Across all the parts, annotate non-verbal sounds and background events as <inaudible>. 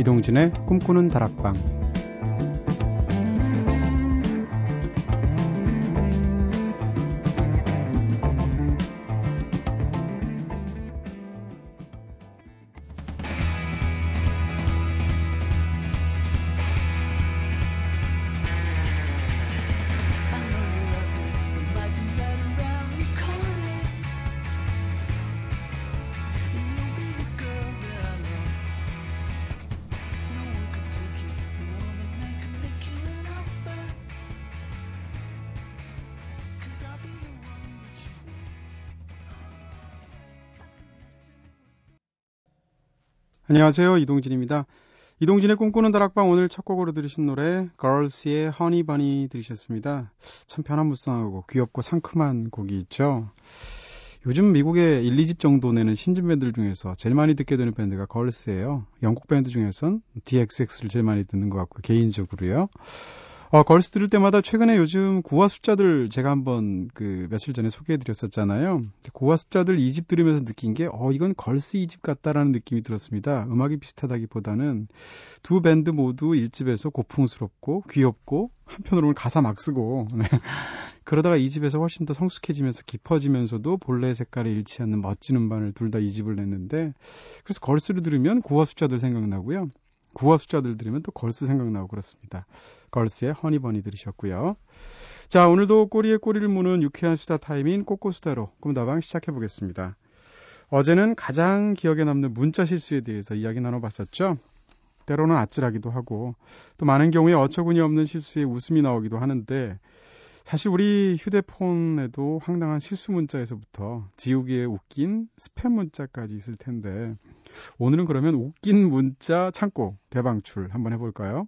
이동진의 꿈꾸는 다락방 안녕하세요. 이동진입니다. 이동진의 꿈꾸는 다락방 오늘 첫 곡으로 들으신 노래 걸스의 허니 바니 들으셨습니다. 참 편안무쌍하고 귀엽고 상큼한 곡이 있죠. 요즘 미국의 1, 2집 정도 내는 신진 밴드들 중에서 제일 많이 듣게 되는 밴드가 걸스예요. 영국 밴드 중에선 DXX를 제일 많이 듣는 것 같고 개인적으로요. 어, 걸스 들을 때마다 최근에 요즘 구화 숫자들 제가 한번 그 며칠 전에 소개해 드렸었잖아요. 구화 숫자들 2집 들으면서 느낀 게, 어, 이건 걸스 2집 같다라는 느낌이 들었습니다. 음악이 비슷하다기보다는 두 밴드 모두 1집에서 고풍스럽고 귀엽고 한편으로는 가사 막 쓰고, 네. 그러다가 2집에서 훨씬 더 성숙해지면서 깊어지면서도 본래 색깔에 일치 않는 멋진 음반을 둘 다 2집을 냈는데, 그래서 걸스를 들으면 구화 숫자들 생각나고요. 구화 숫자들 들으면 또 걸스 생각나고 그렇습니다. 걸스의 허니버니 들으셨고요. 자, 오늘도 꼬리에 꼬리를 무는 유쾌한 수다 타임인 꼬꼬수다로 꿈다방 시작해 보겠습니다. 어제는 가장 기억에 남는 문자 실수에 대해서 이야기 나눠봤었죠. 때로는 아찔하기도 하고 또 많은 경우에 어처구니 없는 실수에 웃음이 나오기도 하는데 사실 우리 휴대폰에도 황당한 실수 문자에서부터 지우기엔 웃긴 스팸 문자까지 있을 텐데 오늘은 그러면 웃긴 문자 창고 대방출 한번 해볼까요?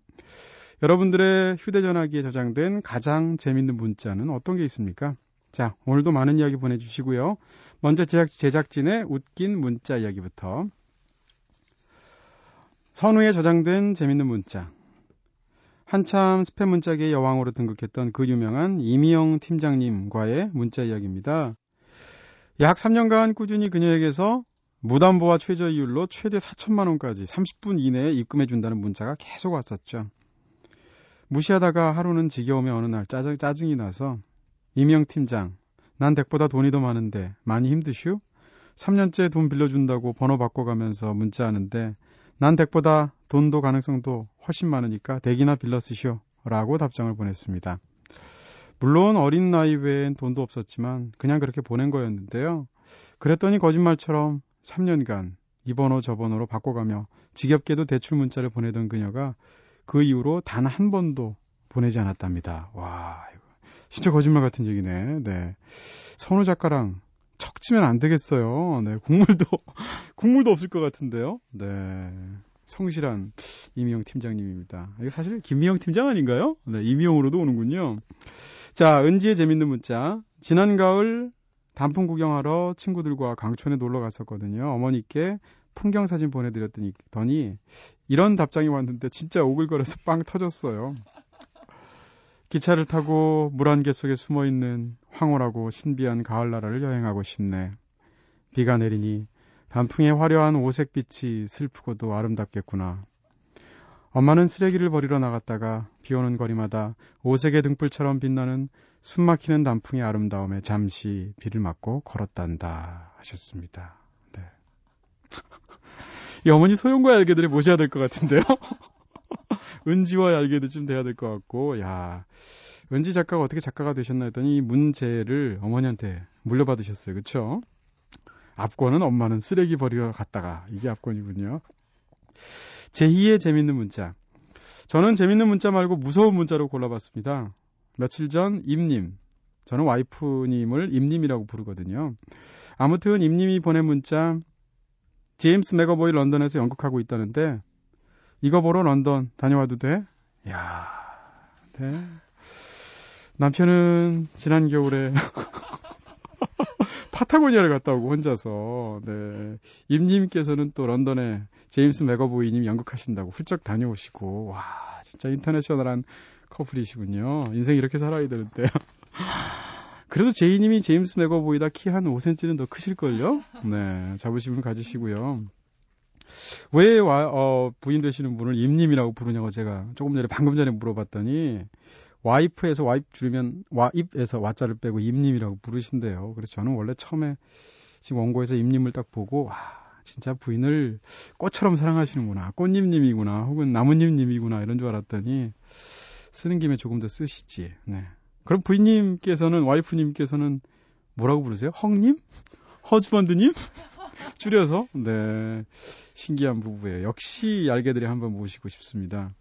여러분들의 휴대전화기에 저장된 가장 재밌는 문자는 어떤 게 있습니까? 자, 오늘도 많은 이야기 보내주시고요. 먼저 제작, 제작진의 웃긴 문자 이야기부터. 선우에 저장된 재밌는 문자. 한참 스팸 문자계의 여왕으로 등극했던 그 유명한 이미영 팀장님과의 문자 이야기입니다. 약 3년간 꾸준히 그녀에게서 무담보와 최저 이율로 최대 4천만 원까지 30분 이내에 입금해 준다는 문자가 계속 왔었죠. 무시하다가 하루는 지겨우며 어느 날 짜증, 짜증이 나서 이명 팀장, 난 댁보다 돈이 더 많은데 많이 힘드슈? 3년째 돈 빌려준다고 번호 바꿔가면서 문자하는데 난 댁보다 돈도 가능성도 훨씬 많으니까 댁이나 빌려 쓰시오. 라고 답장을 보냈습니다. 물론 어린 나이 외엔 돈도 없었지만 그냥 그렇게 보낸 거였는데요. 그랬더니 거짓말처럼 3년간 이 번호 저 번호로 바꿔가며 지겹게도 대출 문자를 보내던 그녀가 그 이후로 단 한 번도 보내지 않았답니다. 와, 이거 진짜 거짓말 같은 얘기네. 네. 선우 작가랑 척치면 안 되겠어요. 네. 국물도, <laughs> 국물도 없을 것 같은데요. 네. 성실한 이미영 팀장님입니다. 이거 사실 김미영 팀장 아닌가요? 네, 이미영으로도 오는군요. 자, 은지의 재밌는 문자. 지난 가을 단풍 구경하러 친구들과 강촌에 놀러 갔었거든요. 어머니께 풍경 사진 보내드렸더니 더니 이런 답장이 왔는데 진짜 오글거려서 빵 터졌어요. 기차를 타고 물 안개 속에 숨어 있는 황홀하고 신비한 가을 나라를 여행하고 싶네. 비가 내리니 단풍의 화려한 오색빛이 슬프고도 아름답겠구나. 엄마는 쓰레기를 버리러 나갔다가 비 오는 거리마다 오색의 등불처럼 빛나는 숨 막히는 단풍의 아름다움에 잠시 비를 맞고 걸었단다 하셨습니다. 네. <laughs> 이 어머니 소용과 알게들이 모셔야 될 것 같은데요. <laughs> 은지와 알게도 좀 돼야 될 것 같고, 야 은지 작가가 어떻게 작가가 되셨나 했더니 이 문제를 어머니한테 물려받으셨어요. 그쵸? 앞권은 엄마는 쓰레기 버리러 갔다가 이게 앞권이군요. 제2의 재밌는 문자. 저는 재밌는 문자 말고 무서운 문자로 골라봤습니다. 며칠 전 임님. 저는 와이프님을 임님이라고 부르거든요. 아무튼 임님이 보낸 문자 제임스 맥어보이 런던에서 연극하고 있다는데 이거 보러 런던 다녀와도 돼? 야, 네. 남편은 지난 겨울에 <laughs> 파타고니아를 갔다 오고 혼자서 네. 임님께서는 또 런던에 제임스 맥어보이님 연극하신다고 훌쩍 다녀오시고 와 진짜 인터내셔널한 커플이시군요. 인생 이렇게 살아야 되는데. <laughs> 그래도 제이님이 제임스 맥어보이다 키 한 5cm는 더 크실걸요? 네, 자부심을 가지시고요. 왜 와, 어, 부인 되시는 분을 임님이라고 부르냐고 제가 조금 전에 방금 전에 물어봤더니 와이프에서 와이프 줄이면 와입에서 와자를 빼고 임님이라고 부르신대요. 그래서 저는 원래 처음에 지금 원고에서 임님을 딱 보고 와 진짜 부인을 꽃처럼 사랑하시는구나 꽃님님이구나 혹은 나무님님이구나 이런 줄 알았더니 쓰는 김에 조금 더 쓰시지. 네. 그럼 부인님께서는 와이프님께서는 뭐라고 부르세요? 헝님? 허즈번드님? 줄여서 네 신기한 부부예요. 역시 얄개들이 한번 모시고 싶습니다.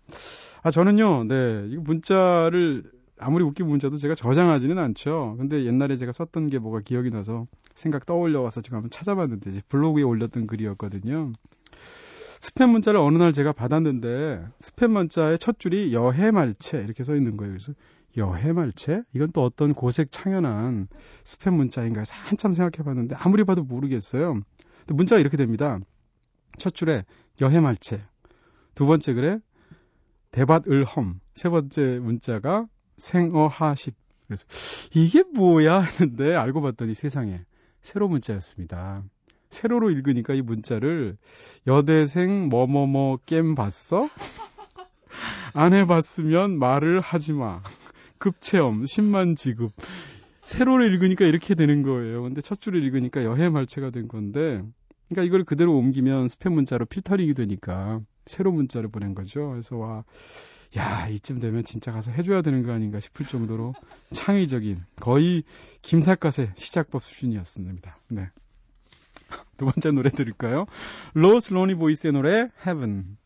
아 저는요, 네 이거 문자를 아무리 웃긴 문자도 제가 저장하지는 않죠. 근데 옛날에 제가 썼던 게 뭐가 기억이 나서 생각 떠올려 와서 지금 한번 찾아봤는데 이제 블로그에 올렸던 글이었거든요. 스팸 문자를 어느 날 제가 받았는데 스팸 문자의 첫 줄이 여해말체 이렇게 써 있는 거예요. 그래서 여해말체? 이건 또 어떤 고색 창연한 스팸 문자인가 해서 한참 생각해 봤는데 아무리 봐도 모르겠어요. 근데 문자가 이렇게 됩니다. 첫 줄에 여해말체. 두 번째 글에 대밭을험. 세 번째 문자가 생어하십. 그래서 이게 뭐야 했는데 알고 봤더니 세상에 세로 문자였습니다. 세로로 읽으니까 이 문자를 여대생 뭐뭐뭐 겜 봤어? <laughs> 안 해봤으면 말을 하지 마. 급체험, 10만 지급. 세로를 읽으니까 이렇게 되는 거예요. 근데 첫 줄을 읽으니까 여해 말체가 된 건데, 그러니까 이걸 그대로 옮기면 스팸 문자로 필터링이 되니까 세로 문자를 보낸 거죠. 그래서 와, 야 이쯤 되면 진짜 가서 해줘야 되는 거 아닌가 싶을 정도로 <laughs> 창의적인 거의 김삿갓의 시작법 수준이었습니다. 네. 두 번째 노래 들을까요? 로스 로니 보이스의 노래 Heaven.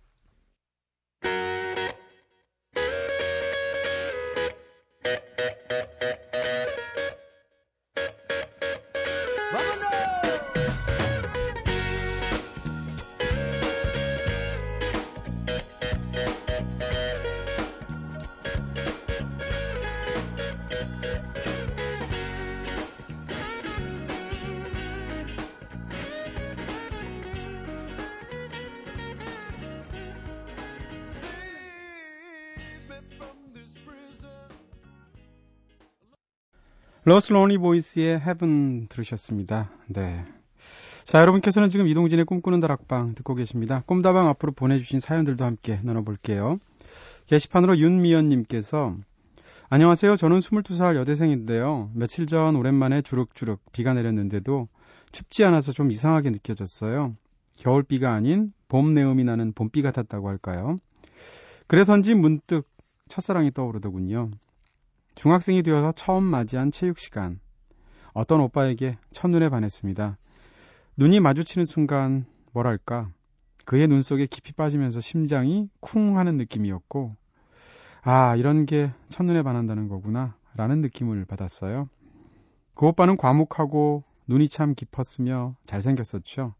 Los Lonely Boys의 Heaven 들으셨습니다. 네. 자, 여러분께서는 지금 이동진의 꿈꾸는 다락방 듣고 계십니다. 꿈다방 앞으로 보내주신 사연들도 함께 나눠볼게요. 게시판으로 윤미연님께서 안녕하세요. 저는 22살 여대생인데요. 며칠 전 오랜만에 주룩주룩 비가 내렸는데도 춥지 않아서 좀 이상하게 느껴졌어요. 겨울비가 아닌 봄 내음이 나는 봄비 같았다고 할까요? 그래서인지 문득 첫사랑이 떠오르더군요. 중학생이 되어서 처음 맞이한 체육 시간. 어떤 오빠에게 첫눈에 반했습니다. 눈이 마주치는 순간 뭐랄까 그의 눈 속에 깊이 빠지면서 심장이 쿵 하는 느낌이었고 아 이런 게 첫눈에 반한다는 거구나 라는 느낌을 받았어요. 그 오빠는 과묵하고 눈이 참 깊었으며 잘생겼었죠.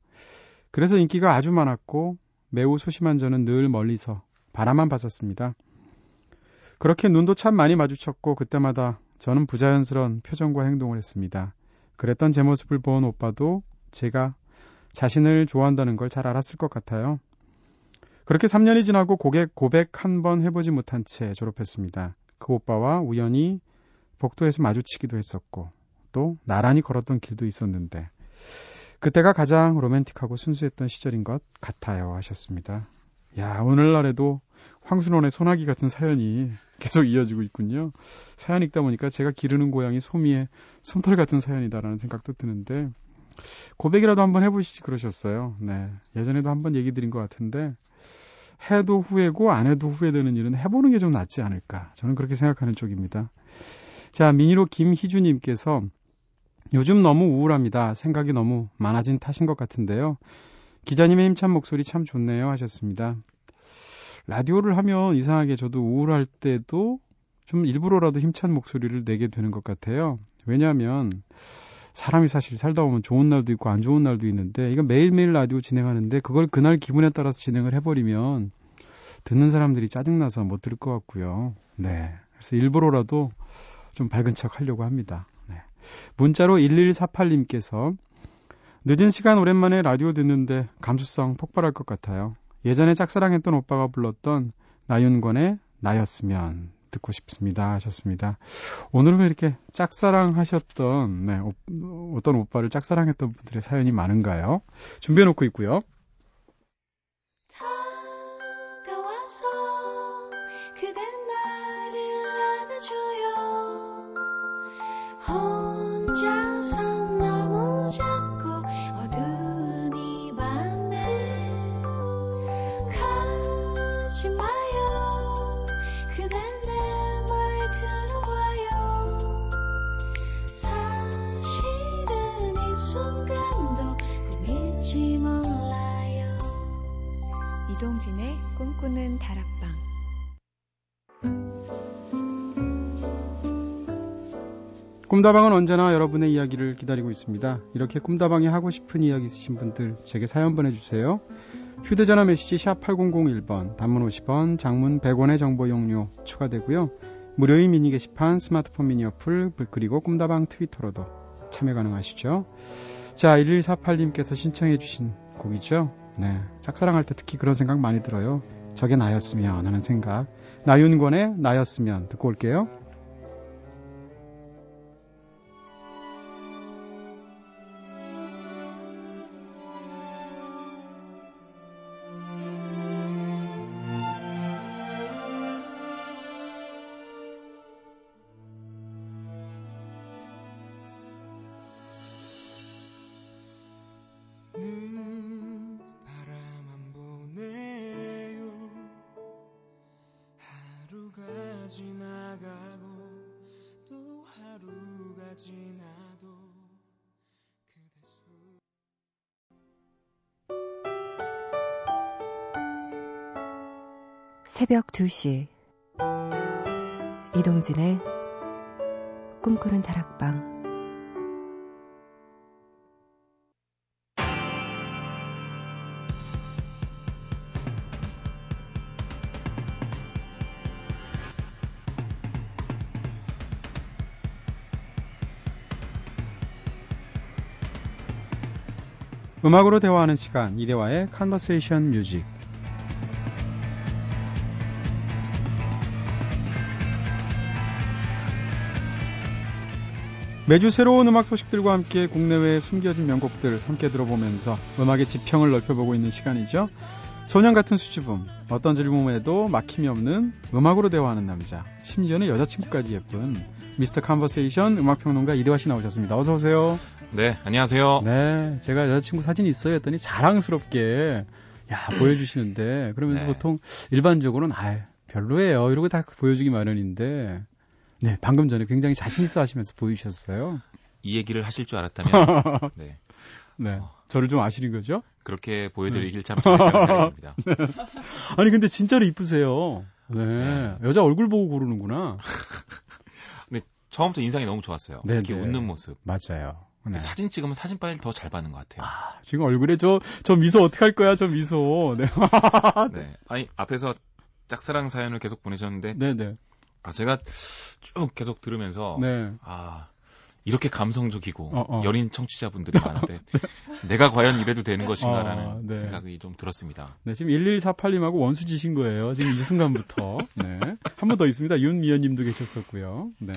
그래서 인기가 아주 많았고 매우 소심한 저는 늘 멀리서 바라만 봤었습니다. 그렇게 눈도 참 많이 마주쳤고 그때마다 저는 부자연스러운 표정과 행동을 했습니다. 그랬던 제 모습을 본 오빠도 제가 자신을 좋아한다는 걸 잘 알았을 것 같아요. 그렇게 3년이 지나고 고백, 고백 한 번 해보지 못한 채 졸업했습니다. 그 오빠와 우연히 복도에서 마주치기도 했었고, 또 나란히 걸었던 길도 있었는데, 그때가 가장 로맨틱하고 순수했던 시절인 것 같아요. 하셨습니다. 야, 오늘날에도 황순원의 소나기 같은 사연이 계속 이어지고 있군요. 사연 읽다 보니까 제가 기르는 고양이 소미의 솜털 같은 사연이다라는 생각도 드는데 고백이라도 한번 해보시지 그러셨어요. 네. 예전에도 한번 얘기 드린 것 같은데 해도 후회고 안 해도 후회되는 일은 해보는 게 좀 낫지 않을까. 저는 그렇게 생각하는 쪽입니다. 자, 미니로 김희주님께서 요즘 너무 우울합니다. 생각이 너무 많아진 탓인 것 같은데요. 기자님의 힘찬 목소리 참 좋네요 하셨습니다. 라디오를 하면 이상하게 저도 우울할 때도 좀 일부러라도 힘찬 목소리를 내게 되는 것 같아요. 왜냐하면 사람이 사실 살다 보면 좋은 날도 있고 안 좋은 날도 있는데 이거 매일매일 라디오 진행하는데 그걸 그날 기분에 따라서 진행을 해버리면 듣는 사람들이 짜증나서 못 들을 것 같고요. 네. 그래서 일부러라도 좀 밝은 척 하려고 합니다. 네. 문자로 1148님께서 늦은 시간 오랜만에 라디오 듣는데 감수성 폭발할 것 같아요. 예전에 짝사랑했던 오빠가 불렀던 나윤권의 나였으면 듣고 싶습니다 하셨습니다. 오늘은 왜 이렇게 짝사랑하셨던 네, 오, 어떤 오빠를 짝사랑했던 분들의 사연이 많은가요? 준비해 놓고 있고요. 다락방 꿈다방은 언제나 여러분의 이야기를 기다리고 있습니다. 이렇게 꿈다방에 하고 싶은 이야기 있으신 분들 제게 사연 보내주세요. 휴대전화 메시지 샵 8001번, 단문 50원, 장문 100원의 정보 용료 추가되고요. 무료인 미니 게시판, 스마트폰 미니 어플, 그리고 꿈다방 트위터로도 참여 가능하시죠. 자, 1148님께서 신청해주신 곡이죠. 네. 짝사랑할 때 특히 그런 생각 많이 들어요. 저게 나였으면 하는 생각. 나윤권의 나였으면 듣고 올게요. 새벽 2시. 이동진의 꿈꾸는 다락방. 음악으로 대화하는 시간 이대화의 컨버세이션 뮤직 매주 새로운 음악 소식들과 함께 국내외에 숨겨진 명곡들 함께 들어보면서 음악의 지평을 넓혀보고 있는 시간이죠. 소년 같은 수줍음, 어떤 질문에도 막힘이 없는 음악으로 대화하는 남자, 심지어는 여자친구까지 예쁜 미스터 컨버세이션 음악평론가 이대화 씨 나오셨습니다. 어서 오세요. 네, 안녕하세요. 네, 제가 여자친구 사진 있어요 했더니 자랑스럽게 야 보여주시는데 그러면서 네. 보통 일반적으로는 아 별로예요 이러고 다 보여주기 마련인데 네 방금 전에 굉장히 자신 있어 하시면서 보여주셨어요. 이 얘기를 하실 줄 알았다면 <laughs> 네, 네, 저를 좀 아시는 거죠? 그렇게 보여드리길 참 좋겠다는 생각입니다. 아니 근데 진짜로 이쁘세요. 네, 네. 여자 얼굴 보고 고르는구나. <laughs> 처음부터 인상이 너무 좋았어요. 네, 특히 네. 웃는 모습. 맞아요. 네. 사진 찍으면 사진 빨리 더 잘 받는 것 같아요. 아, 지금 얼굴에 저 저 미소 어떻게 할 거야 저 미소. 네, 네. 아니 앞에서 짝사랑 사연을 계속 보내셨는데 네, 네, 아 제가 쭉 계속 들으면서 네. 아 이렇게 감성적이고 어, 어. 여린 청취자분들이 많은데 <laughs> 내가 과연 이래도 되는 것인가라는 아, 네. 생각이 좀 들었습니다. 네, 지금 1148님하고 원수지신 거예요. 지금 이 순간부터. 네. 한 번 더 있습니다. 윤미연 님도 계셨었고요. 네.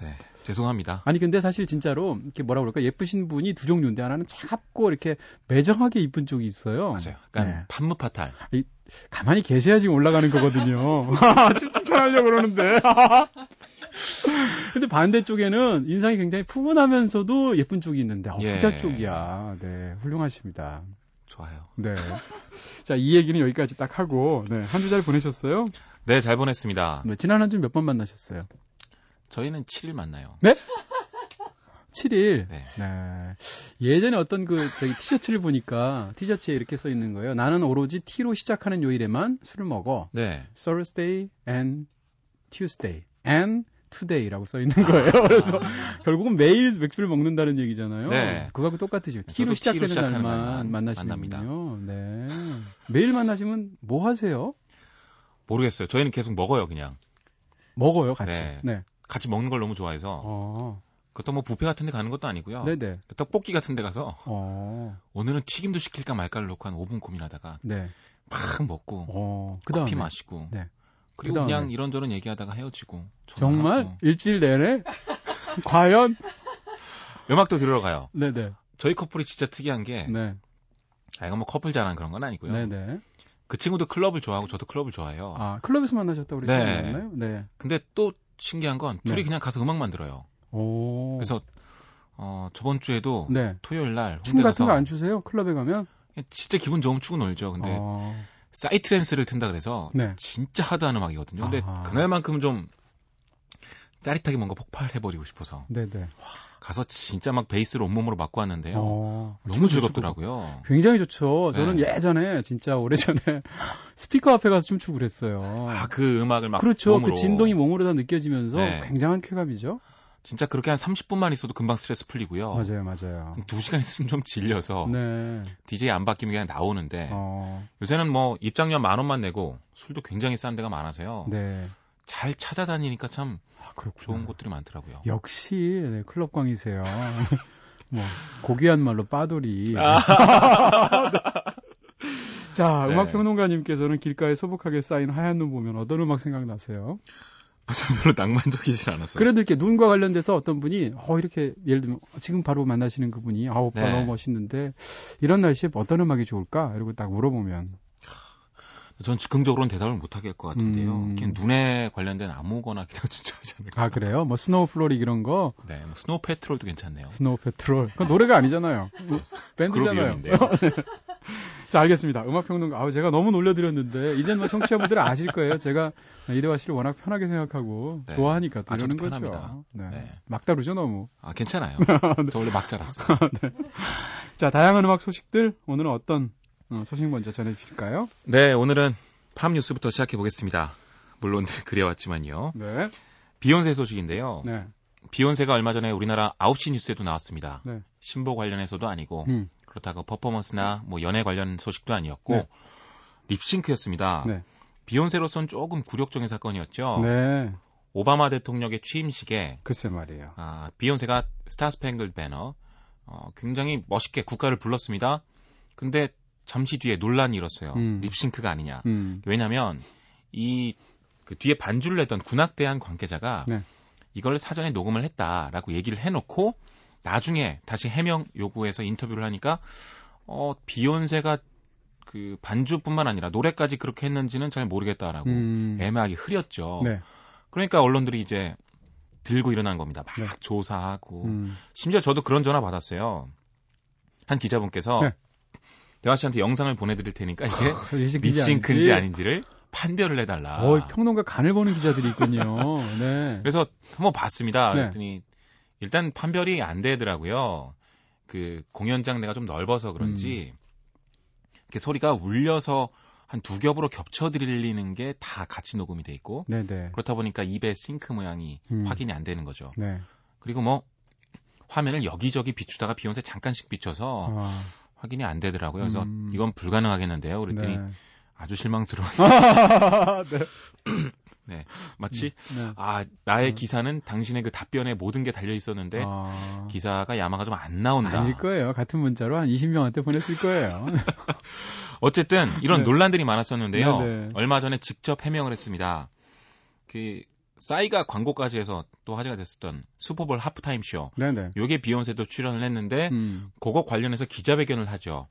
네, 죄송합니다. 아니, 근데 사실 진짜로, 이렇게 뭐라 그럴까, 예쁘신 분이 두 종류인데, 하나는 차갑고, 이렇게 매정하게 이쁜 쪽이 있어요. 맞아요. 약간 네. 판무파탈. 가만히 계셔야 지금 올라가는 거거든요. <laughs> 지금 칭찬하려고 그러는데. <laughs> <laughs> 근데 반대쪽에는 인상이 굉장히 푸근하면서도 예쁜 쪽이 있는데, 어, 예. 부자 쪽이야. 네, 훌륭하십니다. 좋아요. 네. 자, 이 얘기는 여기까지 딱 하고, 네, 한 주 잘 보내셨어요? 네, 잘 보냈습니다. 네, 지난 한 주 몇 번 만나셨어요? 저희는 7일 만나요. 7일. 네. 네. 예전에 어떤 그 저기 티셔츠를 보니까 티셔츠에 이렇게 써 있는 거예요. 나는 오로지 T로 시작하는 요일에만 술을 먹어. 네. Thursday and Tuesday and Today라고 써 있는 거예요. 그래서 결국은 매일 맥주를 먹는다는 얘기잖아요. 네. 그거하고 똑같으죠. T로 시작되는 시작하는 날만 만나시는군요. 네. 매일 만나시면 뭐 하세요? 모르겠어요. 저희는 계속 먹어요, 그냥. 먹어요, 같이. 네. 네. 같이 먹는 걸 너무 좋아해서. 어. 그것도 뭐 뷔페 같은 데 가는 것도 아니고요. 네네. 떡볶이 같은 데 가서 어. 오늘은 튀김도 시킬까 말까를 놓고 한 5분 고민하다가 네. 막 먹고 어. 그 커피. 마시고 네. 그리고. 그냥 이런저런 얘기하다가 헤어지고 정말 전화하고. 일주일 내내 <laughs> 과연 음악도 들으러 가요. 네네 저희 커플이 진짜 특이한 게 네 아, 이건 뭐 커플 자랑 그런 건 아니고요. 네네 그 친구도 클럽을 좋아하고 저도 클럽을 좋아해요. 아, 클럽에서 만나셨다고 네. 그러셨나요? 네. 근데 또 신기한 건 둘이 네. 그냥 가서 음악만 들어요. 오. 그래서 어, 저번 주에도 네. 토요일 날춤 홍대 같은 거 안 추세요? 클럽에 가면? 진짜 기분 좋으면 추고 놀죠. 근데 어. 사이트랜스를 튼다 그래서 네. 진짜 하드한 음악이거든요. 근데 아하. 그날만큼 좀 짜릿하게 뭔가 폭발해버리고 싶어서 네네. 가서 진짜 막 베이스를 온몸으로 맞고 왔는데요. 어. 너무 즐겁더라고요. 굉장히 좋죠. 저는 네. 예전에 진짜 오래전에 <laughs> 스피커 앞에 가서 춤추고 그랬어요. 아, 그 음악을 막 그렇죠. 몸으로. 그 진동이 몸으로 다 느껴지면서 네. 굉장한 쾌감이죠. 진짜 그렇게 한 30분만 있어도 금방 스트레스 풀리고요. 맞아요, 맞아요. 두 시간 있으면 좀 질려서 네. DJ 안 바뀌면 그냥 나오는데 어, 요새는 뭐 입장료 만 원만 내고 술도 굉장히 싼 데가 많아서요. 네. 잘 찾아다니니까 참 아. 좋은 곳들이 많더라고요. 역시 네, 클럽광이세요. <laughs> 뭐 고귀한 말로 빠돌이. <laughs> 자, 네. 음악평론가님께서는 길가에 소복하게 쌓인 하얀 눈 보면 어떤 음악 생각나세요? 별로 낭만적이진 않았어요. 그래도 이렇게 눈과 관련돼서 어떤 분이 어 이렇게 예를 들면 지금 바로 만나시는 그분이 아 오빠 네. 너무 멋있는데 이런 날씨에 어떤 음악이 좋을까? 이러고 딱 물어보면 전 즉흥적으로는 대답을 못 하겠을 것 같은데요. 음. 그냥 눈에 관련된 아무거나 그냥 <laughs> 추천하지 않을까. 아 그래요? 뭐 Snow Frolic 이런 거 네, 뭐 Snow Patrol도 괜찮네요. Snow Patrol 그 노래가 아니잖아요. <laughs> 뭐, 밴드잖아요. <laughs> 자 알겠습니다. 음악평론가 아우 제가 너무 놀려드렸는데 이젠 뭐 청취자분들은 아실 거예요. 제가 이대화 씨를 워낙 편하게 생각하고 네. 좋아하니까 또 아, 이러는 거죠. 네. 네. 막 다루죠 너무. 아, 괜찮아요. <laughs> 네. 저 원래 막 자랐어요. <laughs> 자 다양한 음악 소식들 오늘은 어떤 어, 소식 먼저 전해주실까요? 네, 오늘은 팜 뉴스부터 시작해 보겠습니다. 물론 <laughs> 그래왔지만요. 네. 비욘세 소식인데요. 네. 비욘세가 얼마 전에 우리나라 9시 뉴스에도 나왔습니다. 네. 신보 관련해서도 아니고 음. 그렇다고 퍼포먼스나 뭐 연애 관련 소식도 아니었고 네. 립싱크였습니다. 네. 비욘세로서는 조금 굴욕적인 사건이었죠. 네. 오바마 대통령의 취임식에 글쎄 말이에요. 아, 비욘세가 스타스팽글 배너 어, 굉장히 멋있게 국가를 불렀습니다. 근데 잠시 뒤에 논란이 일었어요. 음. 립싱크가 아니냐. 음. 왜냐하면 이 그 뒤에 반주를 했던 군악대한 관계자가 네. 이걸 사전에 녹음을 했다라고 얘기를 해놓고 나중에 다시 해명 요구해서 인터뷰를 하니까 어 비욘세가 그 반주뿐만 아니라 노래까지 그렇게 했는지는 잘 모르겠다라고 음. 애매하게 흐렸죠. 네. 그러니까 언론들이 이제 들고 일어난 겁니다. 막 네. 조사하고 음. 심지어 저도 그런 전화 받았어요. 한 기자분께서 네. 대화 씨한테 영상을 보내드릴 테니까 이게 <laughs> 립싱크인지 아닌지를 판별을 해달라. 어, 평론가 간을 보는 기자들이 있군요. <laughs> 네. 그래서 한번 봤습니다. 네. 그랬더니 일단 판별이 안 되더라고요. 그 공연장 내가 좀 넓어서 그런지 음. 이렇게 소리가 울려서 한 두 겹으로 겹쳐 들리는 게 다 같이 녹음이 돼 있고 네네. 그렇다 보니까 입의 싱크 모양이 음. 확인이 안 되는 거죠. 네. 그리고 뭐 화면을 여기저기 비추다가 비욘세 잠깐씩 비춰서 아, 확인이 안 되더라고요. 그래서 음. 이건 불가능하겠는데요. 그랬더니 네. 아주 실망스러운 <laughs> 네. 마치 네. 아 나의 음. 기사는 당신의 그 답변에 모든 게 달려 있었는데 아, 기사가 야마가 좀 안 나온다. 아닐 거예요. 같은 문자로 한 20명한테 보냈을 거예요. <laughs> 어쨌든 이런 네. 논란들이 많았었는데요. 네, 네. 얼마 전에 직접 해명을 했습니다. 그 싸이가 광고까지 해서 또 화제가 됐었던 슈퍼볼 하프타임 쇼. 네네. 요게 비욘세도 출연을 했는데 음. 그거 관련해서 기자회견을 하죠.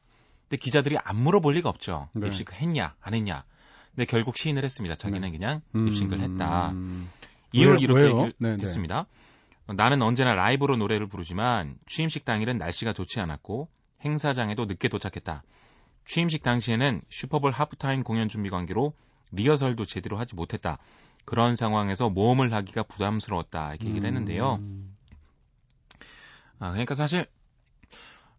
근데 기자들이 안 물어볼 리가 없죠. 네. 립싱크 했냐 안 했냐. 근데 결국 시인을 했습니다. 자기는 그냥 립싱크를 했다. 음. 이유를 왜요? 이렇게 왜요? 얘기를 네네. 했습니다. 어, 나는 언제나 라이브로 노래를 부르지만 취임식 당일은 날씨가 좋지 않았고 행사장에도 늦게 도착했다. 취임식 당시에는 슈퍼볼 하프타임 공연 준비 관계로 리허설도 제대로 하지 못했다. 그런 상황에서 모험을 하기가 부담스러웠다. 이렇게 얘기를 했는데요. 음. 아, 그러니까 사실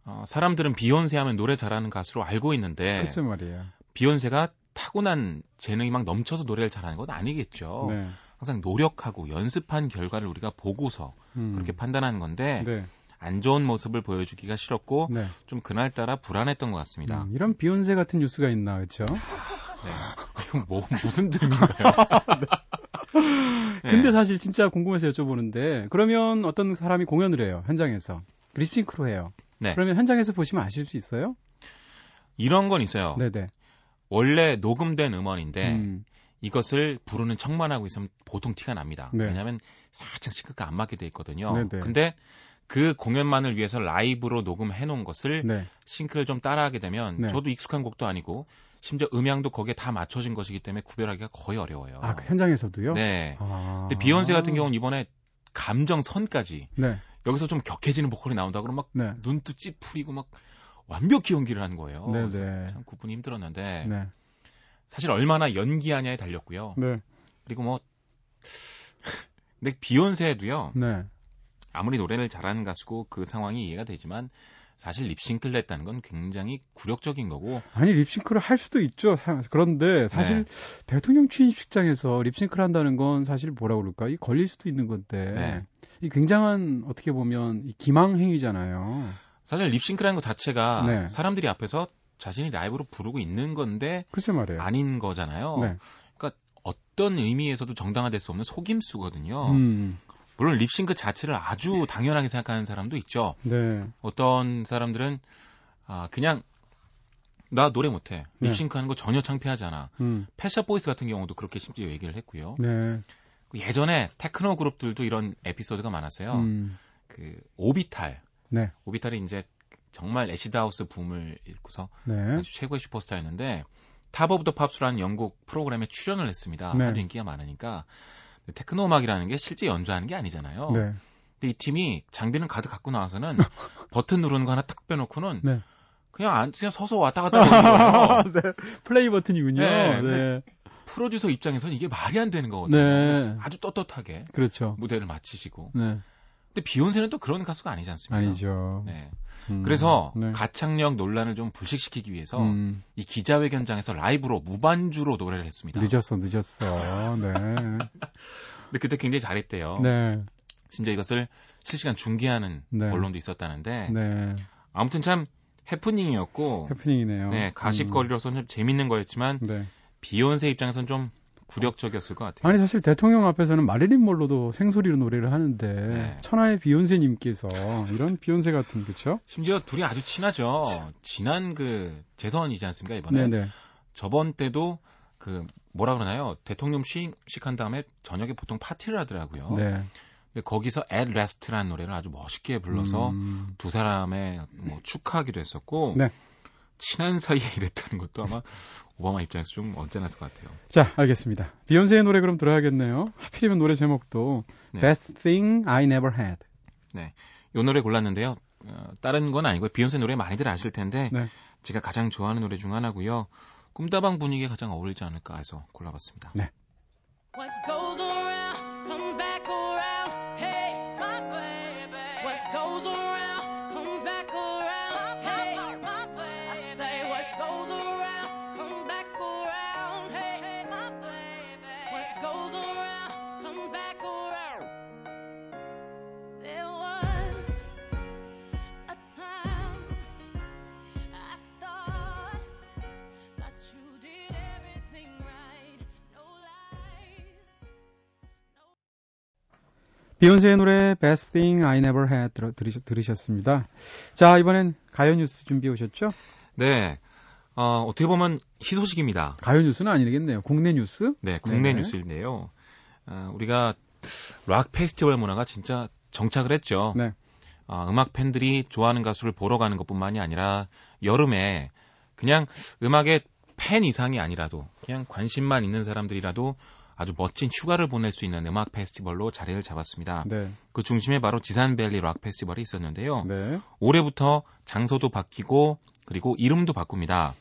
어, 사람들은 비욘세 하면 노래 잘하는 가수로 알고 있는데 글쎄 말이에요. 비욘세가 타고난 재능이 막 넘쳐서 노래를 잘하는 건 아니겠죠. 네. 항상 노력하고 연습한 결과를 우리가 보고서 음. 그렇게 판단하는 건데 네. 안 좋은 모습을 보여주기가 싫었고 네. 좀 그날따라 불안했던 것 같습니다. 음, 이런 비욘세 같은 뉴스가 있나, 그렇죠? <laughs> 네. 이건 뭐 무슨 드림인가요? <laughs> 네. 근데 사실 진짜 궁금해서 여쭤보는데 그러면 어떤 사람이 공연을 해요 현장에서 립싱크로 해요. 네. 그러면 현장에서 보시면 아실 수 있어요? 이런 건 있어요. 네네. 원래 녹음된 음원인데 음, 이것을 부르는 척만 하고 있으면 보통 티가 납니다. 네. 왜냐하면 살짝 싱크가 안 맞게 돼 있거든요. 네네. 근데 그 공연만을 위해서 라이브로 녹음해 놓은 것을 네. 싱크를 좀 따라하게 되면 네. 저도 익숙한 곡도 아니고 심지어 음향도 거기에 다 맞춰진 것이기 때문에 구별하기가 거의 어려워요. 아, 그 현장에서도요? 네. 아. 근데 비욘세 같은 경우는 이번에 감정 선까지 네. 여기서 좀 격해지는 보컬이 나온다 그러면 막 네. 눈도 찌푸리고 막 완벽히 연기를 하는 거예요. 네, 네. 참 구분이 힘들었는데 네. 사실 얼마나 연기하냐에 달렸고요. 네. 그리고 뭐 근데 비욘세도요. 네. 아무리 노래를 잘하는 가수고 그 상황이 이해가 되지만 사실 립싱크를 냈다는 건 굉장히 굴욕적인 거고 아니 립싱크를 할 수도 있죠. 사- 그런데 사실 네. 대통령 취임식장에서 립싱크를 한다는 건 사실 뭐라 그럴까? 이 걸릴 수도 있는 건데. 네. 이 굉장한 어떻게 보면 이 기망 행위잖아요. 사실 립싱크라는 것 자체가 네. 사람들이 앞에서 자신이 라이브로 부르고 있는 건데 글쎄 말이에요. 아닌 거잖아요. 네. 그러니까 어떤 의미에서도 정당화될 수 없는 속임수거든요. 음. 물론 립싱크 자체를 아주 당연하게 생각하는 사람도 있죠. 네. 어떤 사람들은 아 그냥 나 노래 못해 네. 립싱크하는 거 전혀 창피하지 않아. 음. 펫 샵 보이스 같은 경우도 그렇게 심지어 얘기를 했고요. 네. 예전에 테크노 그룹들도 이런 에피소드가 많았어요. 음. 그 오비탈, 네. 오비탈이 이제 정말 acid house 붐을 일고서 네. 아주 최고의 슈퍼스타였는데 Top of the Pops라는 영국 프로그램에 출연을 했습니다. 네. 하도 인기가 많으니까 테크노 음악이라는 게 실제 연주하는 게 아니잖아요. 네. 근데 이 팀이 장비는 가득 갖고 나와서는 <laughs> 버튼 누르는 거 하나 탁 빼놓고는 네. 그냥 안 그냥 서서 왔다 갔다 하는 거예요. <laughs> 네. 플레이 버튼이군요. 네, 네. 프로듀서 입장에서는 이게 말이 안 되는 거거든요. 네. 아주 떳떳하게 그렇죠. 무대를 마치시고. 네. 근데 비욘세는 또 그런 가수가 아니지 않습니까? 아니죠. 네. 음. 그래서 네. 가창력 논란을 좀 불식시키기 위해서 음. 이 기자회견장에서 라이브로 무반주로 노래를 했습니다. 늦었어, 늦었어. 네. <laughs> 근데 그때 굉장히 잘했대요. 네. 심지어 이것을 실시간 중계하는 네. 언론도 있었다는데 네. 아무튼 참 해프닝이었고 해프닝이네요. 네, 가십거리로서는 좀 재밌는 거였지만 음. 네. 비욘세 입장에서는 좀 굴욕적이었을 것 같아요. 아니 사실 대통령 앞에서는 마릴린 몰로도 생소리로 노래를 하는데 네. 천하의 비욘세님께서 이런 비욘세 같은 그렇죠? 심지어 둘이 아주 친하죠. 지난 그 재선이지 않습니까 이번에 네네. 저번 때도 그 뭐라 그러나요? 대통령 취임식 한 다음에 저녁에 보통 파티를 하더라고요. 네. 근데 거기서 At Last라는 노래를 아주 멋있게 불러서 음, 두 사람의 뭐 축하하기도 했었고 네. 친한 사이에 <laughs> 이랬다는 것도 아마 오바마 입장에서 좀 언짢았을 것 같아요. 자 알겠습니다. 비욘세의 노래 그럼 들어야겠네요. 하필이면 노래 제목도 네. Best Thing I Never Had. 이 노래 골랐는데요. 어, 다른 건 아니고 비욘세 노래 많이들 아실 텐데 네. 제가 가장 좋아하는 노래 중 하나고요. 꿈다방 분위기에 가장 어울리지 않을까 해서 골라봤습니다. What 비욘세의 노래 Best Thing I Never Had 들어, 들으셨, 들으셨 습니다. 자 이번엔 가요 뉴스 준비해 오셨죠? 네. 어, 어떻게 보면 희소식입니다. 가요 뉴스는 아니겠네요. 국내 뉴스? 네, 국내 네네. 뉴스인데요. 어, 우리가 락 페스티벌 문화가 진짜 정착을 했죠. 네. 어, 음악 팬들이 좋아하는 가수를 보러 가는 것뿐만이 아니라 여름에 그냥 음악의 팬 이상이 아니라도 그냥 관심만 있는 사람들이라도 아주 멋진 휴가를 보낼 수 있는 음악 페스티벌로 자리를 잡았습니다. 네. 그 중심에 바로 지산밸리 락 페스티벌이 있었는데요. 네. 올해부터 장소도 바뀌고 그리고 이름도 바꿉니다.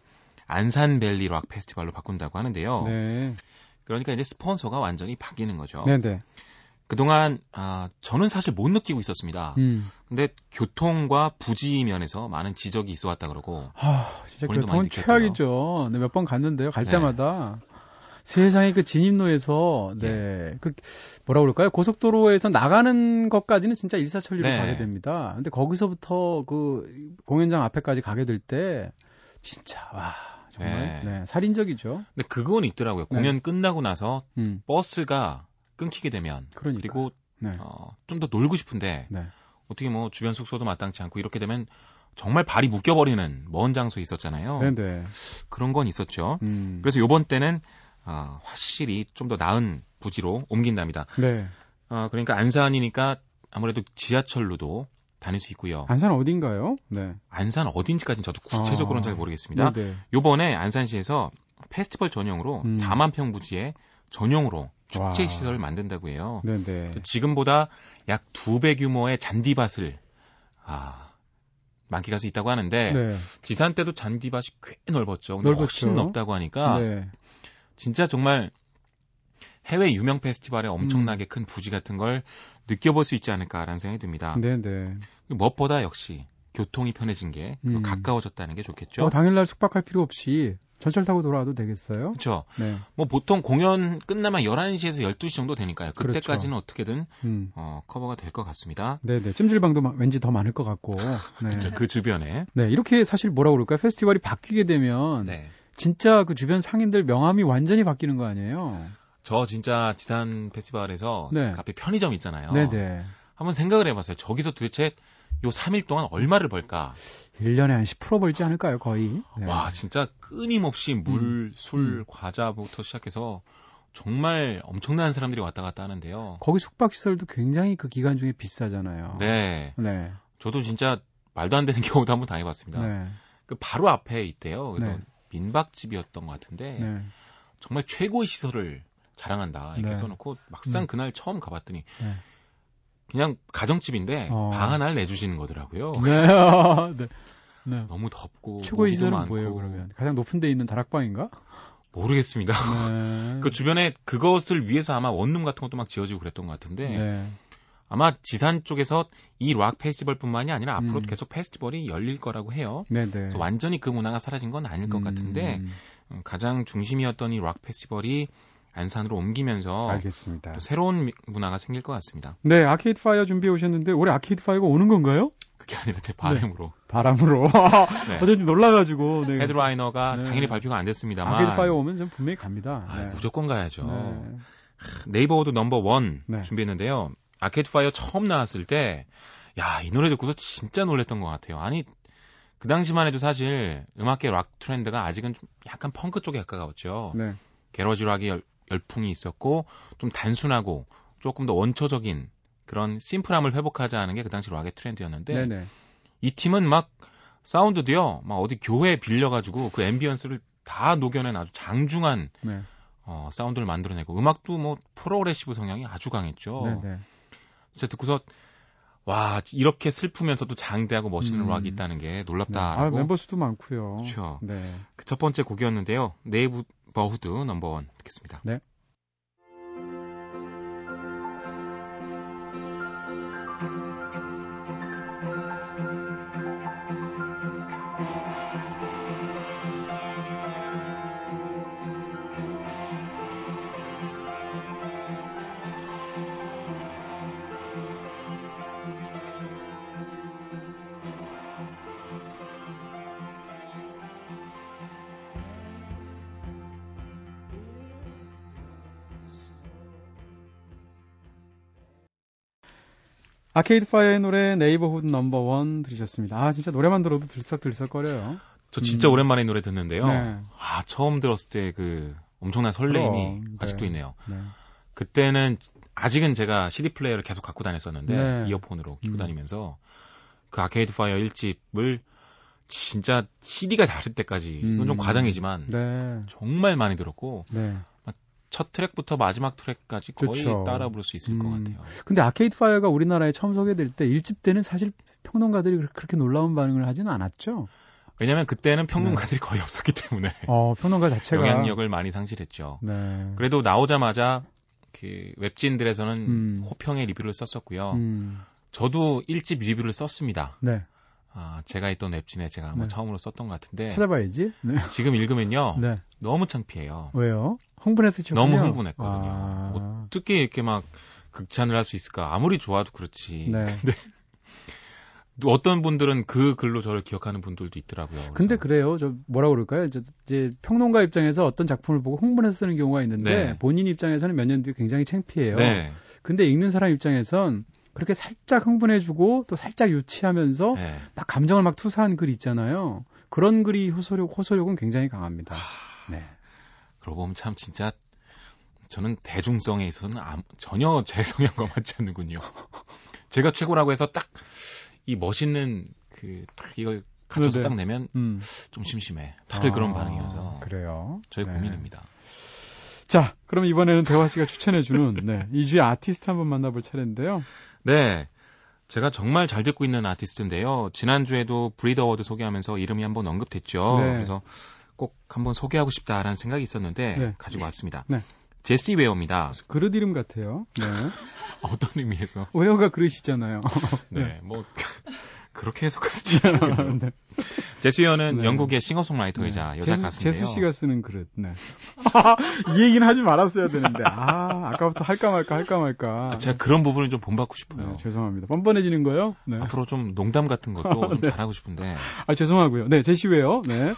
안산밸리 락 페스티벌로 바꾼다고 하는데요. 네. 그러니까 이제 스폰서가 완전히 바뀌는 거죠. 네. 네. 그동안 아, 저는 사실 못 느끼고 있었습니다. 음. 근데 교통과 부지 면에서 많은 지적이 있어 왔다 그러고 아, 진짜 교통은. 최악이죠. 네, 몇 번 갔는데요. 갈 네. 때마다 세상에 그 진입로에서 예. 네, 그 뭐라 그럴까요? 고속도로에서 나가는 것까지는 진짜 일사천리로 네. 가게 됩니다. 근데 거기서부터 그 공연장 앞에까지 가게 될 때 진짜 와 정말 네. 네, 살인적이죠. 근데 그건 있더라고요. 네. 공연 끝나고 나서 음, 버스가 끊기게 되면 그러니까. 그리고 네. 어, 좀 더 놀고 싶은데 네. 어떻게 뭐 주변 숙소도 마땅치 않고 이렇게 되면 정말 발이 묶여버리는 먼 장소에 있었잖아요. 네, 네. 그런 건 있었죠. 음. 그래서 요번 때는 아, 확실히 좀 더 나은 부지로 옮긴답니다. 네. 아, 그러니까 안산이니까 아무래도 지하철로도 다닐 수 있고요. 안산 어딘가요? 네. 안산 어딘지까지는 저도 구체적으로는 아, 잘 모르겠습니다. 네, 네. 요번에 안산시에서 페스티벌 전용으로 음. 4만 평 부지에 전용으로 축제 와. 시설을 만든다고 해요. 네, 네. 지금보다 약 두 배 규모의 잔디밭을 아 만끽할 수 있다고 하는데 네. 지산 때도 잔디밭이 꽤 넓었죠. 근데 넓었죠. 훨씬 넓다고 하니까 네. 진짜 정말 해외 유명 페스티벌의 엄청나게 큰 부지 같은 걸 느껴볼 수 있지 않을까라는 생각이 듭니다. 음. 네, 네. 무엇보다 역시 교통이 편해진 게 음. 가까워졌다는 게 좋겠죠. 어, 당일날 숙박할 필요 없이 전철 타고 돌아와도 되겠어요? 그렇죠. 네. 뭐 보통 공연 끝나면 11시에서 12시 정도 되니까요. 그때까지는 어떻게든 음. 어, 커버가 될 것 같습니다. 네, 네. 찜질방도 마- 왠지 더 많을 것 같고. <laughs> 네. 그렇죠. 그 주변에. 네, 이렇게 사실 뭐라 그럴까요? 페스티벌이 바뀌게 되면 네. 진짜 그 주변 상인들 명함이 완전히 바뀌는 거 아니에요? 저 진짜 지산 페스티벌에서 네. 그 앞에 편의점 있잖아요. 네, 네. 한번 생각을 해봤어요. 저기서 도대체 요 3일 동안 얼마를 벌까? 1년에 한 10% 벌지 않을까요, 거의? 네. 와, 진짜 끊임없이 물, 음. 술, 음. 과자부터 시작해서 정말 엄청난 사람들이 왔다 갔다 하는데요. 거기 숙박 시설도 굉장히 그 기간 중에 비싸잖아요. 네. 네. 저도 진짜 말도 안 되는 <laughs> 경우도 한번 당해봤습니다. 네. 그 바로 앞에 있대요. 그래서 네. 민박집이었던 것 같은데 네. 정말 최고의 시설을 자랑한다 이렇게 네. 써놓고 막상 음. 그날 처음 가봤더니 네. 그냥 가정집인데 어. 방 하나를 내주시는 거더라고요. 네. <laughs> 네. 네. 너무 덥고 최고의 시설은 뭐예요, 그러면? 가장 높은 데 있는 다락방인가? 모르겠습니다. 네. <laughs> 그 주변에 그것을 위해서 아마 원룸 같은 것도 막 지어지고 그랬던 것 같은데 네. 아마 지산 쪽에서 이 락 페스티벌뿐만이 아니라 앞으로 음. 계속 페스티벌이 열릴 거라고 해요. 네, 네. 그래서 완전히 그 문화가 사라진 건 아닐 것 같은데 음, 음, 가장 중심이었던 이 락 페스티벌이 안산으로 옮기면서 알겠습니다. 또 새로운 미- 문화가 생길 것 같습니다. 네, 아케이드 파이어 준비해 오셨는데 올해 아케이드 파이어가 오는 건가요? 그게 아니라 제 바람으로 바람으로. <laughs> 네. 어제 좀 놀라가지고. 네. headliner가 네. 당연히 발표가 안 됐습니다만 아케이드 파이어 오면 전 분명히 갑니다. 아, 네. 무조건 가야죠. 네. Neighborhood Number One 네. 준비했는데요. 아케이드 파이어 처음 나왔을 때, 야, 이 노래 듣고서 진짜 놀랬던 것 같아요. 아니, 그 당시만 해도 사실 음악계 락 트렌드가 아직은 좀 약간 펑크 쪽에 가까웠죠. 네. garage rock의 열, 열풍이 있었고, 좀 단순하고, 조금 더 원초적인 그런 심플함을 회복하자 하는 게 그 당시 락의 트렌드였는데, 네, 네. 이 팀은 막 사운드도요, 막 어디 교회에 빌려가지고 그 ambience를 다 녹여낸 아주 장중한 네. 어, 사운드를 만들어내고 음악도 뭐 progressive 성향이 아주 강했죠. 네, 네. 진짜 듣고서 와 이렇게 슬프면서도 장대하고 멋있는 음. 락이 있다는 게 네. 아, 놀랍다라고 멤버 수도 많고요. 그렇죠. 네. 그 첫 번째 곡이었는데요. Neighborhood Number One 듣겠습니다. 네. 아케이드 파이어의 노래 Neighborhood Number One 들으셨습니다. 아, 진짜 노래만 들어도 들썩들썩거려요. 저 진짜 음. 오랜만에 이 노래 듣는데요. 네. 아 처음 들었을 때 그 엄청난 설레임이 그럼, 네. 아직도 있네요. 네. 그때는 아직은 제가 CD 플레이어를 계속 갖고 다녔었는데 네. 이어폰으로 끼고 음. 다니면서 그 아케이드 파이어 1집을 진짜 CD가 닳을 때까지 이건 좀 음. 과장이지만 네. 정말 많이 들었고 네. 첫 트랙부터 마지막 트랙까지 거의 그렇죠. 따라 부를 수 있을 것 음. 같아요. 근데 아케이드 파이어가 우리나라에 처음 소개될 때 1집 때는 사실 평론가들이 그렇게 놀라운 반응을 하지는 않았죠. 왜냐하면 그때는 네. 평론가들이 거의 없었기 때문에 어, 평론가 자체가 영향력을 많이 상실했죠. 네. 그래도 나오자마자 그 웹진들에서는 음. 호평의 리뷰를 썼었고요. 음. 저도 1집 리뷰를 썼습니다. 네. 아, 제가 있던 웹진에 제가 아마 네. 처음으로 썼던 것 같은데 찾아봐야지. 네. 지금 읽으면요 네. 너무 창피해요. 왜요? 쳤군요. 너무 흥분했거든요. 아, 어떻게 이렇게 막 극찬을 할 수 있을까? 아무리 좋아도 그렇지. 네. <laughs> 또 어떤 분들은 그 글로 저를 기억하는 분들도 있더라고요. 그래서 근데 그래요. 저 뭐라 그럴까요? 이제, 이제 평론가 입장에서 어떤 작품을 보고 흥분해서 쓰는 경우가 있는데 네. 본인 입장에서는 몇 년 뒤에 굉장히 창피해요. 네, 근데 읽는 사람 입장에선 그렇게 살짝 흥분해주고 또 살짝 유치하면서 네. 막 감정을 막 투사한 글 있잖아요. 그런 글이 호소력, 호소력은 굉장히 강합니다. 네. 그러고 보면 참 진짜 저는 대중성에 있어서는 아무- 전혀 <laughs> 제 성향과 맞지 않는군요. 제가 최고라고 해서 딱 이 멋있는 그 딱 이걸 갖춰서. 딱 내면 음. 좀 심심해. 다들 그런 아, 반응이어서 그래요. 저희 네. 고민입니다. 자, 그럼 이번에는 대화 씨가 추천해주는 네, 이 주의 아티스트 한번 만나볼 차례인데요. 네. 제가 정말 잘 듣고 있는 아티스트인데요. 지난주에도 BRIT Award 소개하면서 이름이 한번 언급됐죠. 네. 그래서 꼭 한번 소개하고 싶다라는 생각이 있었는데 네. 가지고 왔습니다. 네. 제시 웨어입니다. 그릇 이름 같아요. 네. <laughs> 어떤 의미에서? ware가 그릇이잖아요. <laughs> 네, 뭐 그렇게 해석할 수도 있겠네요. <laughs> 네. 제시 웨어는 네. 영국의 싱어송라이터이자 여자 재수, 가수인데요. 재수 씨가 쓰는 그릇. 네. 이 얘기는 하지 말았어야 되는데. 아, 아까부터 할까 말까 할까 말까. 아, 제가 그런 부분을 좀 본받고 싶어요. 네, 죄송합니다. 뻔뻔해지는 거요? 네. 앞으로 좀 농담 같은 것도 좀 네. 잘하고 싶은데 아, 죄송하고요. 네, 제시 웨어. 네.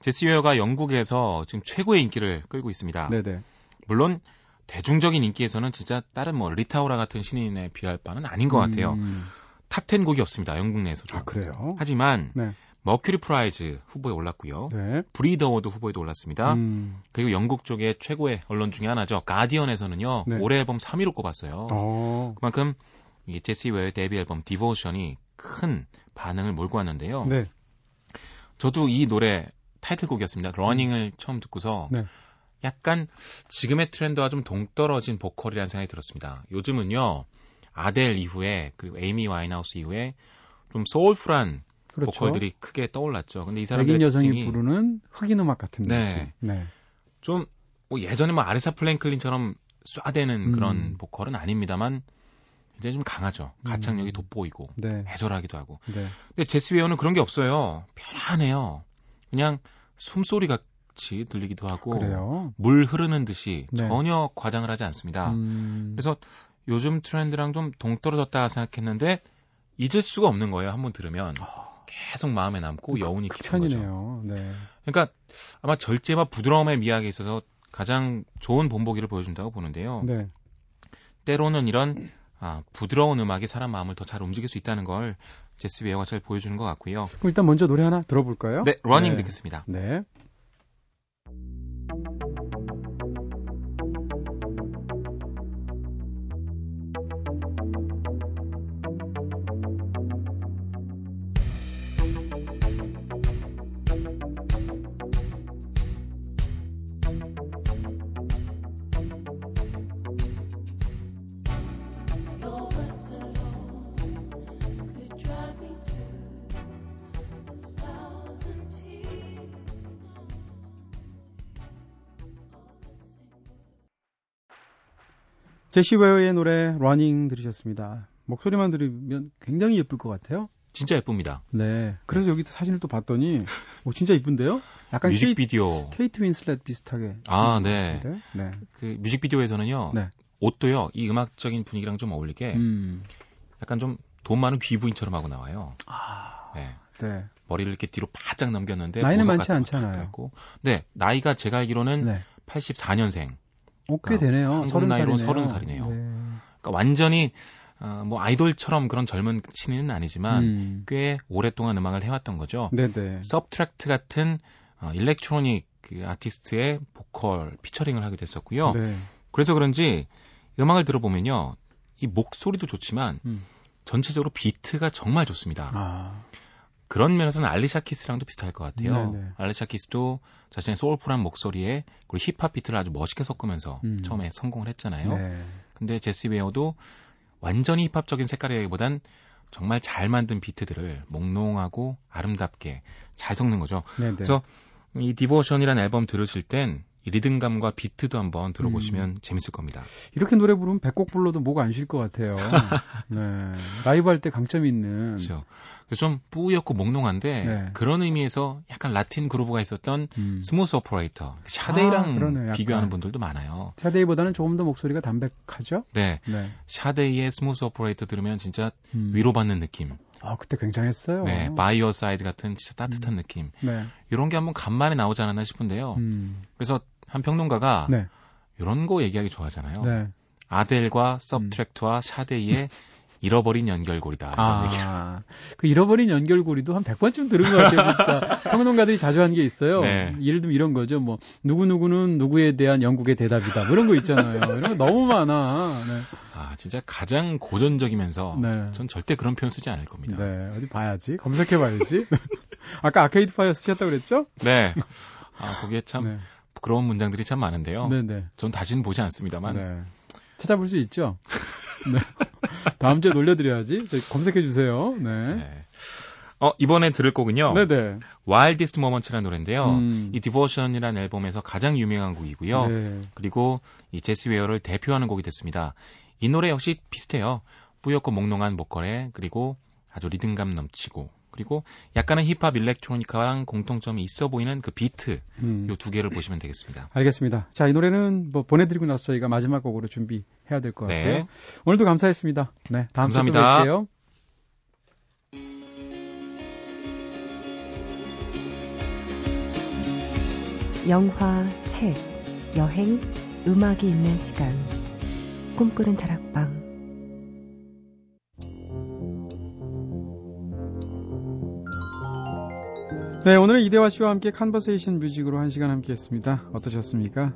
제시 웨어가 영국에서 지금 최고의 인기를 끌고 있습니다. 네, 네. 물론 대중적인 인기에서는 진짜 다른 뭐 리타 오라 같은 신인에 비할 바는 아닌 것 같아요. 음, top 10 곡이 없습니다. 영국 내에서도. 아, 그래요? 하지만 네. Mercury Prize 후보에 올랐고요. 네. BRIT Award 후보에도 올랐습니다. 음, 그리고 영국 쪽의 최고의 언론 중에 하나죠. 가디언에서는요. 네. 올해 앨범 3위로 꼽았어요. 어. 그만큼 이 제시 웨어의 데뷔 앨범 Devotion이 큰 반응을 몰고 왔는데요. 네. 저도 이 노래 타이틀곡이었습니다. Running을 처음 듣고서 네. 약간 지금의 트렌드와 좀 동떨어진 보컬이라는 생각이 들었습니다. 요즘은요. 아델 이후에 그리고 에이미 와인하우스 이후에 좀 soulful한 그렇죠. 보컬들이 크게 떠올랐죠. 근데 이 백인 사람들의 여성이 특징이 부르는 흑인 음악 같은 네. 느낌. 네. 좀 뭐 예전에 뭐 아레사 프랭클린처럼 쏴대는 음. 그런 보컬은 아닙니다만 이제 좀 강하죠. 가창력이 음. 돋보이고 네. 애절하기도 하고. 네. 근데 제스 웨어는 그런 게 없어요. 편안해요. 그냥 숨소리 같이 들리기도 하고 그래요. 물 흐르는 듯이 네. 전혀 과장을 하지 않습니다. 음, 그래서 요즘 트렌드랑 좀 동떨어졌다 생각했는데 잊을 수가 없는 거예요. 한번 들으면 계속 마음에 남고 여운이 깊은 거죠. 네. 그러니까 아마 절제와 부드러움의 미학에 있어서 가장 좋은 본보기를 보여준다고 보는데요. 네. 때로는 이런 아, 부드러운 음악이 사람 마음을 더 잘 움직일 수 있다는 걸 제시 웨어가 잘 보여주는 것 같고요. 그럼 일단 먼저 노래 하나 들어볼까요? 네, Running 네. 듣겠습니다. 네. 제시 웨어의 노래 Running 들으셨습니다. 목소리만 들으면 굉장히 예쁠 것 같아요. 진짜 예쁩니다. 네. 그래서 여기 사진을 또 봤더니 오 진짜 이쁜데요? 약간 케이, 뮤직비디오. 케이트 윈슬렛 비슷하게. 아, 네. 같은데? 네. 그 뮤직비디오에서는요. 네. 옷도요. 이 음악적인 분위기랑 좀 어울리게 음. 약간 좀 돈 많은 귀부인처럼 하고 나와요. 아. 네. 네. 머리를 이렇게 뒤로 바짝 넘겼는데 나이는 많지 않잖아요. 네, 나이가 제가 알기로는 네. 84년생. 오, 꽤 되네요. 한국 서른 나이로 살이네요. 서른 살이네요. 네. 그러니까 완전히 어, 뭐 아이돌처럼 그런 젊은 신인은 아니지만 음. 꽤 오랫동안 음악을 해왔던 거죠. 네네. 서브트랙트 같은 어, 일렉트로닉 그 아티스트의 보컬 피처링을 하게 됐었고요. 네. 그래서 그런지 음악을 들어보면요, 이 목소리도 좋지만 음. 전체적으로 비트가 정말 좋습니다. 아. 그런 면에서는 알리샤 키스랑도 비슷할 것 같아요. 네네. 알리샤 키스도 자신의 soulful한 목소리에 그리고 힙합 비트를 아주 멋있게 섞으면서 음. 처음에 성공을 했잖아요. 네. 근데 제시 웨어도 완전히 힙합적인 색깔이라기보단 정말 잘 만든 비트들을 몽롱하고 아름답게 잘 섞는 거죠. 네네. 그래서 이 Devotion이라는 앨범 들으실 땐 이 리듬감과 비트도 한번 들어보시면 음. 재밌을 겁니다. 이렇게 노래 부르면 100곡 불러도 목 안 쉴 것 같아요. <laughs> 네. 라이브 할 때 강점이 있는. 그렇죠. 좀 뿌옇고 몽롱한데 네. 그런 의미에서 약간 라틴 그루브가 있었던 음. Smooth Operator 샤데이랑 아. 비교하는 분들도 많아요. 샤데이보다는 조금 더 목소리가 담백하죠? 네, 네. 샤데이의 Smooth Operator 들으면 진짜 음. 위로받는 느낌. 아, 그때 굉장했어요. 네, By Your Side 같은 진짜 따뜻한 느낌. 네. 이런 게 한번 간만에 나오지 않았나 싶은데요. 음. 그래서 한 평론가가 네. 이런 거 얘기하기 좋아하잖아요. 네. 아델과 서브트랙트와 샤데이의 <laughs> 잃어버린 연결고리다. 이런 얘기를. 아, 그 잃어버린 연결고리도 한 100번쯤 들은 것 같아요, 진짜. <laughs> 평론가들이 자주 하는 게 있어요. 네. 예를 들면 이런 거죠. 뭐, 누구누구는 누구에 대한 영국의 대답이다. 뭐 이런 거 있잖아요. <laughs> 이런 거 너무 많아. 네. 아, 진짜 가장 고전적이면서 네. 전 절대 그런 표현 쓰지 않을 겁니다. 네, 어디 봐야지. 검색해 봐야지. <laughs> 아까 아케이드 파이어 쓰셨다고 그랬죠? 네. 아, 거기에 참 네. 부끄러운 문장들이 참 많은데요. 네네. 전 다시는 보지 않습니다만. 네. 찾아볼 수 있죠? 네. 다음 주에 들려드려야지. 저희 검색해 주세요. 네. 네. 어, 이번에 들을 곡은요. 네네. Wildest Moments라는 노래인데요. 음. 이 Devotion이라는 앨범에서 가장 유명한 곡이고요. 네. 그리고 이 제시 웨어를 대표하는 곡이 됐습니다. 이 노래 역시 비슷해요. 뿌옇고 몽롱한 보컬에 그리고 아주 리듬감 넘치고 그리고 약간은 힙합 일렉트로니카랑 공통점이 있어 보이는 그 비트 음. 요 두 개를 보시면 되겠습니다. 알겠습니다. 자, 이 노래는 뭐 보내드리고 나서 저희가 마지막 곡으로 준비해야 될 것 같고요. 네. 오늘도 감사했습니다. 네, 다음 주에 또 감사합니다. 뵐게요. 영화, 책, 여행, 음악이 있는 시간. 꿈꾸는 다락방. 네, 오늘은 이대화 씨와 함께 컨버세이션 뮤직으로 한 시간 함께 했습니다. 어떠셨습니까?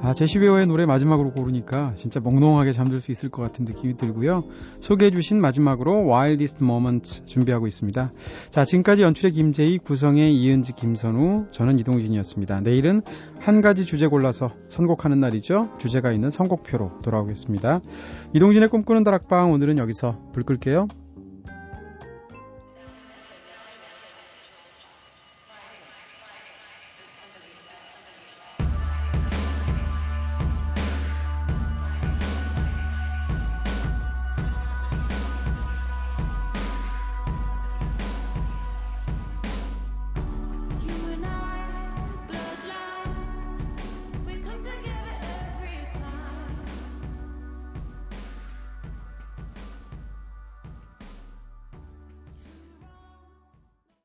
아, 제시베어의 노래 마지막으로 고르니까 진짜 몽롱하게 잠들 수 있을 것 같은 느낌이 들고요. 소개해주신 마지막으로 Wildest Moment 준비하고 있습니다. 자, 지금까지 연출의 김재희, 구성의 이은지, 김선우, 저는 이동진이었습니다. 내일은 한 가지 주제 골라서 선곡하는 날이죠. 주제가 있는 선곡표로 돌아오겠습니다. 이동진의 꿈꾸는 다락방 오늘은 여기서 불 끌게요.